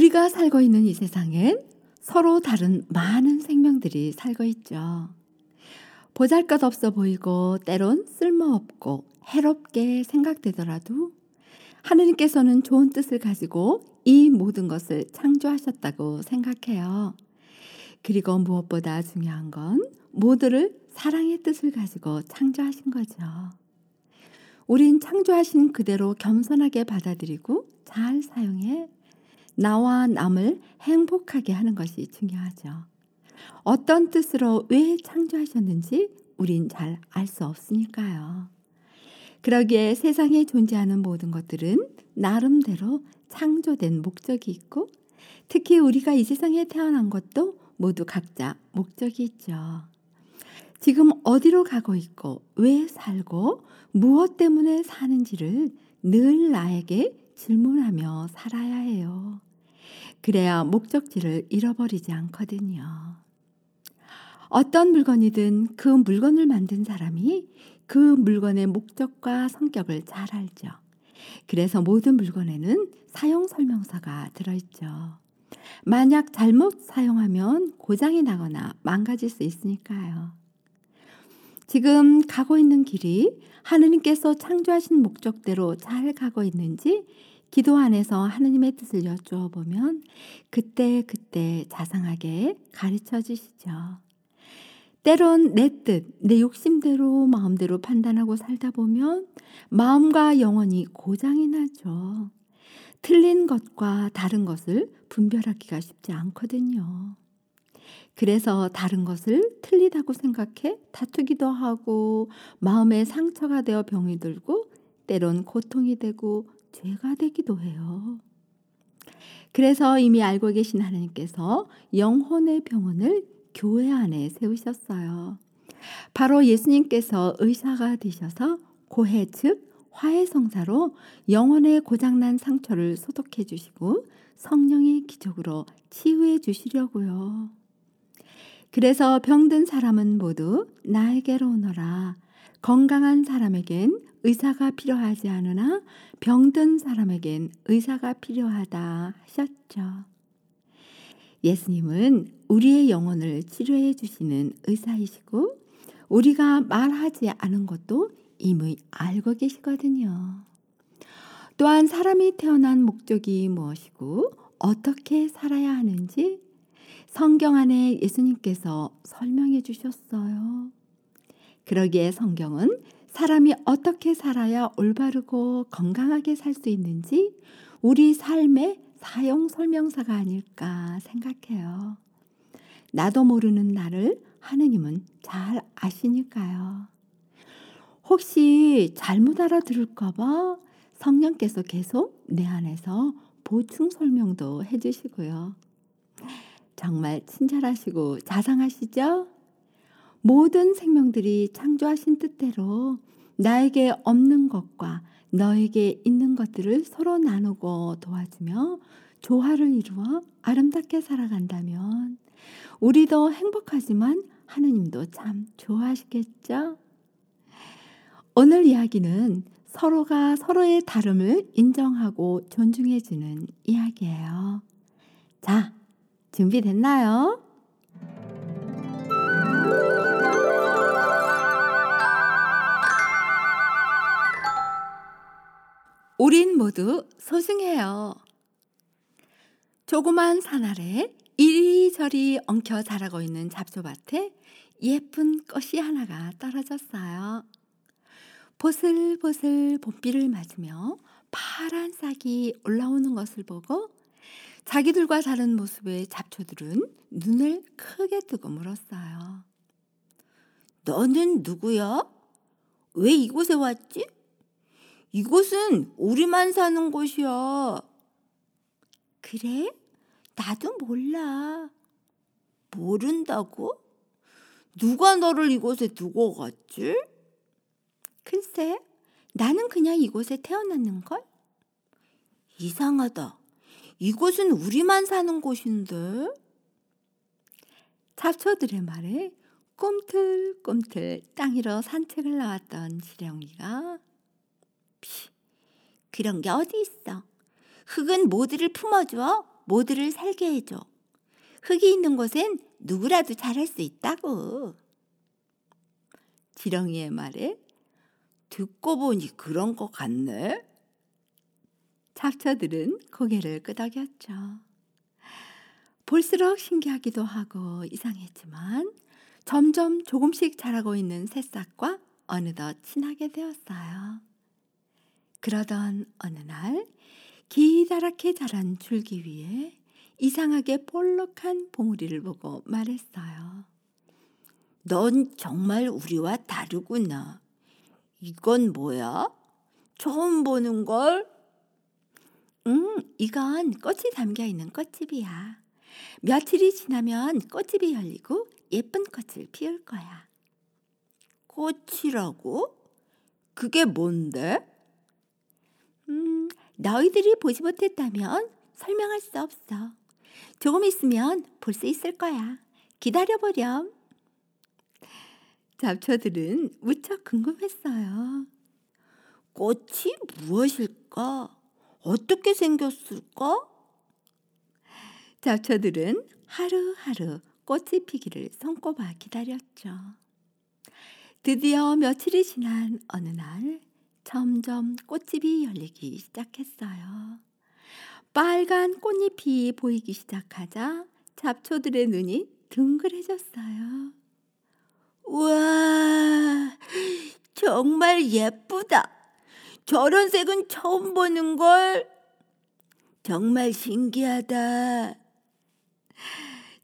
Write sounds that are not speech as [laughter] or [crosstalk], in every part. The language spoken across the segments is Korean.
우리가 살고 있는 이 세상엔 서로 다른 많은 생명들이 살고 있죠. 보잘 것 없어 보이고 때론 쓸모없고 해롭게 생각되더라도 하느님께서는 좋은 뜻을 가지고 이 모든 것을 창조하셨다고 생각해요. 그리고 무엇보다 중요한 건 모두를 사랑의 뜻을 가지고 창조하신 거죠. 우린 창조하신 그대로 겸손하게 받아들이고 잘 사용해 나와 남을 행복하게 하는 것이 중요하죠. 어떤 뜻으로 왜 창조하셨는지 우린 잘 알 수 없으니까요. 그러기에 세상에 존재하는 모든 것들은 나름대로 창조된 목적이 있고 특히 우리가 이 세상에 태어난 것도 모두 각자 목적이 있죠. 지금 어디로 가고 있고 왜 살고 무엇 때문에 사는지를 늘 나에게 질문하며 살아야 해요. 그래야 목적지를 잃어버리지 않거든요. 어떤 물건이든 그 물건을 만든 사람이 그 물건의 목적과 성격을 잘 알죠. 그래서 모든 물건에는 사용 설명서가 들어있죠. 만약 잘못 사용하면 고장이 나거나 망가질 수 있으니까요. 지금 가고 있는 길이 하느님께서 창조하신 목적대로 잘 가고 있는지 기도 안에서 하느님의 뜻을 여쭈어 보면 그때 그때 자상하게 가르쳐 주시죠. 때론 내 뜻, 내 욕심대로 마음대로 판단하고 살다 보면 마음과 영혼이 고장이 나죠. 틀린 것과 다른 것을 분별하기가 쉽지 않거든요. 그래서 다른 것을 틀리다고 생각해 다투기도 하고 마음에 상처가 되어 병이 들고 때론 고통이 되고 죄가 되기도 해요. 그래서 이미 알고 계신 하나님께서 영혼의 병원을 교회 안에 세우셨어요. 바로 예수님께서 의사가 되셔서 고해 즉 화해 성사로 영혼의 고장난 상처를 소독해 주시고 성령의 기적으로 치유해 주시려고요. 그래서 병든 사람은 모두 나에게로 오너라. 건강한 사람에겐 의사가 필요하지 않으나 병든 사람에겐 의사가 필요하다 하셨죠. 예수님은 우리의 영혼을 치료해 주시는 의사이시고 우리가 말하지 않은 것도 이미 알고 계시거든요. 또한 사람이 태어난 목적이 무엇이고 어떻게 살아야 하는지 성경 안에 예수님께서 설명해 주셨어요. 그러기에 성경은 사람이 어떻게 살아야 올바르고 건강하게 살 수 있는지 우리 삶의 사용 설명서가 아닐까 생각해요. 나도 모르는 나를 하느님은 잘 아시니까요. 혹시 잘못 알아들을까봐 성령께서 계속 내 안에서 보충 설명도 해주시고요. 정말 친절하시고 자상하시죠? 모든 생명들이 창조하신 뜻대로 나에게 없는 것과 너에게 있는 것들을 서로 나누고 도와주며 조화를 이루어 아름답게 살아간다면 우리도 행복하지만 하느님도 참 좋아하시겠죠? 오늘 이야기는 서로가 서로의 다름을 인정하고 존중해주는 이야기예요. 자, 준비됐나요? 우린 모두 소중해요. 조그만 산 아래 이리저리 엉켜 자라고 있는 잡초밭에 예쁜 꽃이 하나가 떨어졌어요. 보슬보슬 봄비를 맞으며 파란 싹이 올라오는 것을 보고 자기들과 다른 모습의 잡초들은 눈을 크게 뜨고 물었어요. 너는 누구야? 왜 이곳에 왔지? 이곳은 우리만 사는 곳이야. 그래? 나도 몰라. 모른다고? 누가 너를 이곳에 두고 갔지? 글쎄, 나는 그냥 이곳에 태어났는걸? 이상하다. 이곳은 우리만 사는 곳인데? 잡초들의 말에 꿈틀꿈틀 땅 위로 산책을 나왔던 지렁이가 피, 그런 게 어디 있어. 흙은 모두를 품어줘. 모두를 살게 해줘. 흙이 있는 곳엔 누구라도 잘할 수 있다고. 지렁이의 말에 듣고 보니 그런 것 같네. 잡초들은 고개를 끄덕였죠. 볼수록 신기하기도 하고 이상했지만 점점 조금씩 자라고 있는 새싹과 어느덧 친하게 되었어요. 그러던 어느 날 기다랗게 자란 줄기 위에 이상하게 볼록한 봉우리를 보고 말했어요. 넌 정말 우리와 다르구나. 이건 뭐야? 처음 보는 걸? 응, 이건 꽃이 담겨 있는 꽃집이야. 며칠이 지나면 꽃집이 열리고 예쁜 꽃을 피울 거야. 꽃이라고? 그게 뭔데? 음, 너희들이 보지 못했다면 설명할 수 없어. 조금 있으면 볼 수 있을 거야. 기다려보렴. 잡초들은 무척 궁금했어요. 꽃이 무엇일까? 어떻게 생겼을까? 잡초들은 하루하루 꽃이 피기를 손꼽아 기다렸죠. 드디어 며칠이 지난 어느 날 점점 꽃집이 열리기 시작했어요. 빨간 꽃잎이 보이기 시작하자 잡초들의 눈이 둥그레졌어요. 우와, 정말 예쁘다. 저런 색은 처음 보는 걸. 정말 신기하다.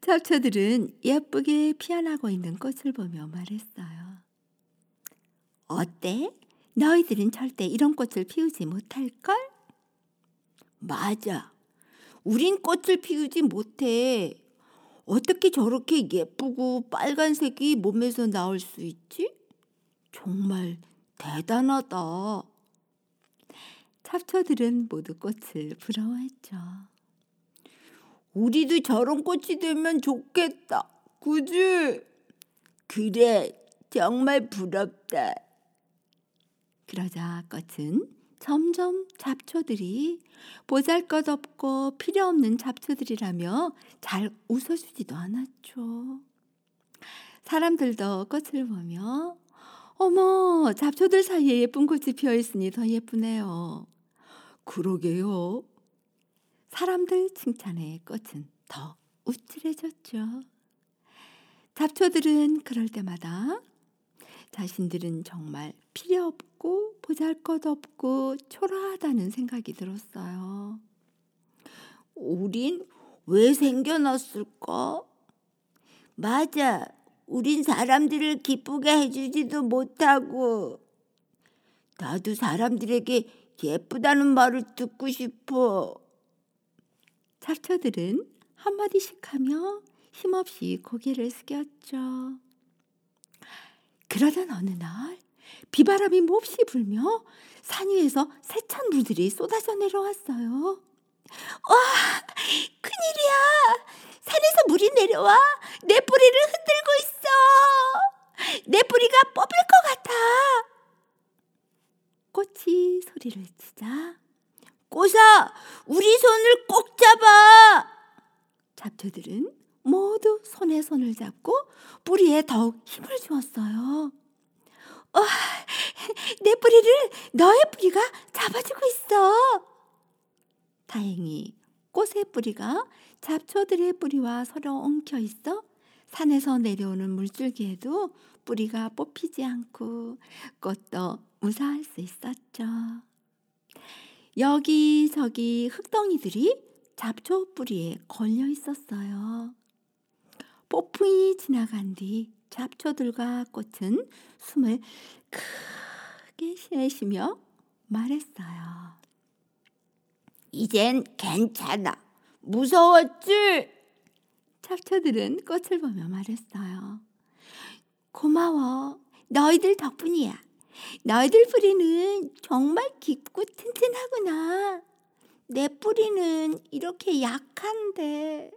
잡초들은 예쁘게 피어나고 있는 꽃을 보며 말했어요. 어때? 너희들은 절대 이런 꽃을 피우지 못할걸? 맞아. 우린 꽃을 피우지 못해. 어떻게 저렇게 예쁘고 빨간색이 몸에서 나올 수 있지? 정말 대단하다. 잡초들은 모두 꽃을 부러워했죠. 우리도 저런 꽃이 되면 좋겠다. 그지? 그래, 정말 부럽다. 그러자 꽃은 점점 잡초들이 보잘 것 없고 필요 없는 잡초들이라며 잘 웃어주지도 않았죠. 사람들도 꽃을 보며 어머 잡초들 사이에 예쁜 꽃이 피어 있으니 더 예쁘네요. 그러게요. 사람들 칭찬에 꽃은 더 우쭐해졌죠. 잡초들은 그럴 때마다 자신들은 정말 필요 없고 보잘 것 없고 초라하다는 생각이 들었어요. 우린 왜 생겨났을까? 맞아. 우린 사람들을 기쁘게 해주지도 못하고. 나도 사람들에게 예쁘다는 말을 듣고 싶어. 잡초들은 한마디씩 하며 힘없이 고개를 숙였죠. 그러던 어느 날 비바람이 몹시 불며 산 위에서 세찬 물들이 쏟아져 내려왔어요. 와, 큰일이야! 산에서 물이 내려와 내 뿌리를 흔들고 있어. 내 뿌리가 뽑힐 것 같아. 꽃이 소리를 치자 꽃아, 우리 손을 꼭 잡아. 잡초들은 모두 손에 손을 잡고 뿌리에 더욱 힘을 주었어요. 어, 내 뿌리를 너의 뿌리가 잡아주고 있어. 다행히 꽃의 뿌리가 잡초들의 뿌리와 서로 엉켜 있어 산에서 내려오는 물줄기에도 뿌리가 뽑히지 않고 꽃도 무사할 수 있었죠. 여기저기 흙덩이들이 잡초 뿌리에 걸려 있었어요. 폭풍이 지나간 뒤 잡초들과 꽃은 숨을 크게 내쉬며 말했어요. 이젠 괜찮아. 무서웠지? 잡초들은 꽃을 보며 말했어요. 고마워. 너희들 덕분이야. 너희들 뿌리는 정말 깊고 튼튼하구나. 내 뿌리는 이렇게 약한데.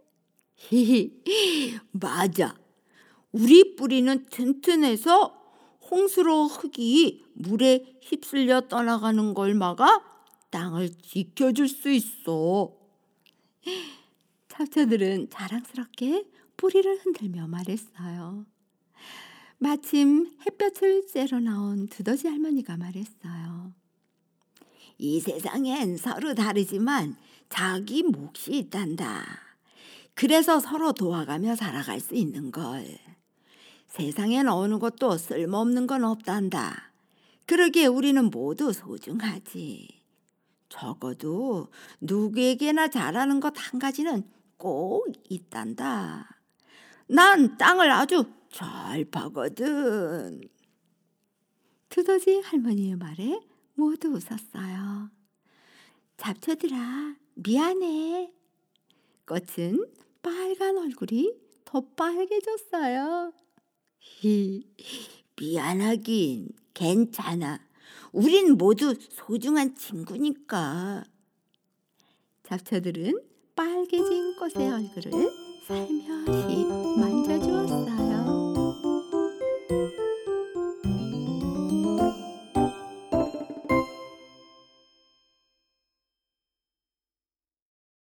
[laughs] 맞아. 우리 뿌리는 튼튼해서 홍수로 흙이 물에 휩쓸려 떠나가는 걸 막아 땅을 지켜줄 수 있어. [gasps] 잡초들은 자랑스럽게 뿌리를 흔들며 말했어요. 마침 햇볕을 쬐러 나온 두더지 할머니가 말했어요. 이 세상엔 서로 다르지만 자기 몫이 있단다. 그래서 서로 도와가며 살아갈 수 있는 걸. 세상엔 어느 것도 쓸모없는 건 없단다. 그러기에 우리는 모두 소중하지. 적어도 누구에게나 잘하는 것 한 가지는 꼭 있단다. 난 땅을 아주 잘 파거든. 두더지 할머니의 말에 모두 웃었어요. 잡초들아, 미안해. 꽃은 빨간 얼굴이 더 빨개졌어요. 히, 미안하긴 괜찮아. 우린 모두 소중한 친구니까. 잡초들은 빨개진 꽃의 얼굴을 살며시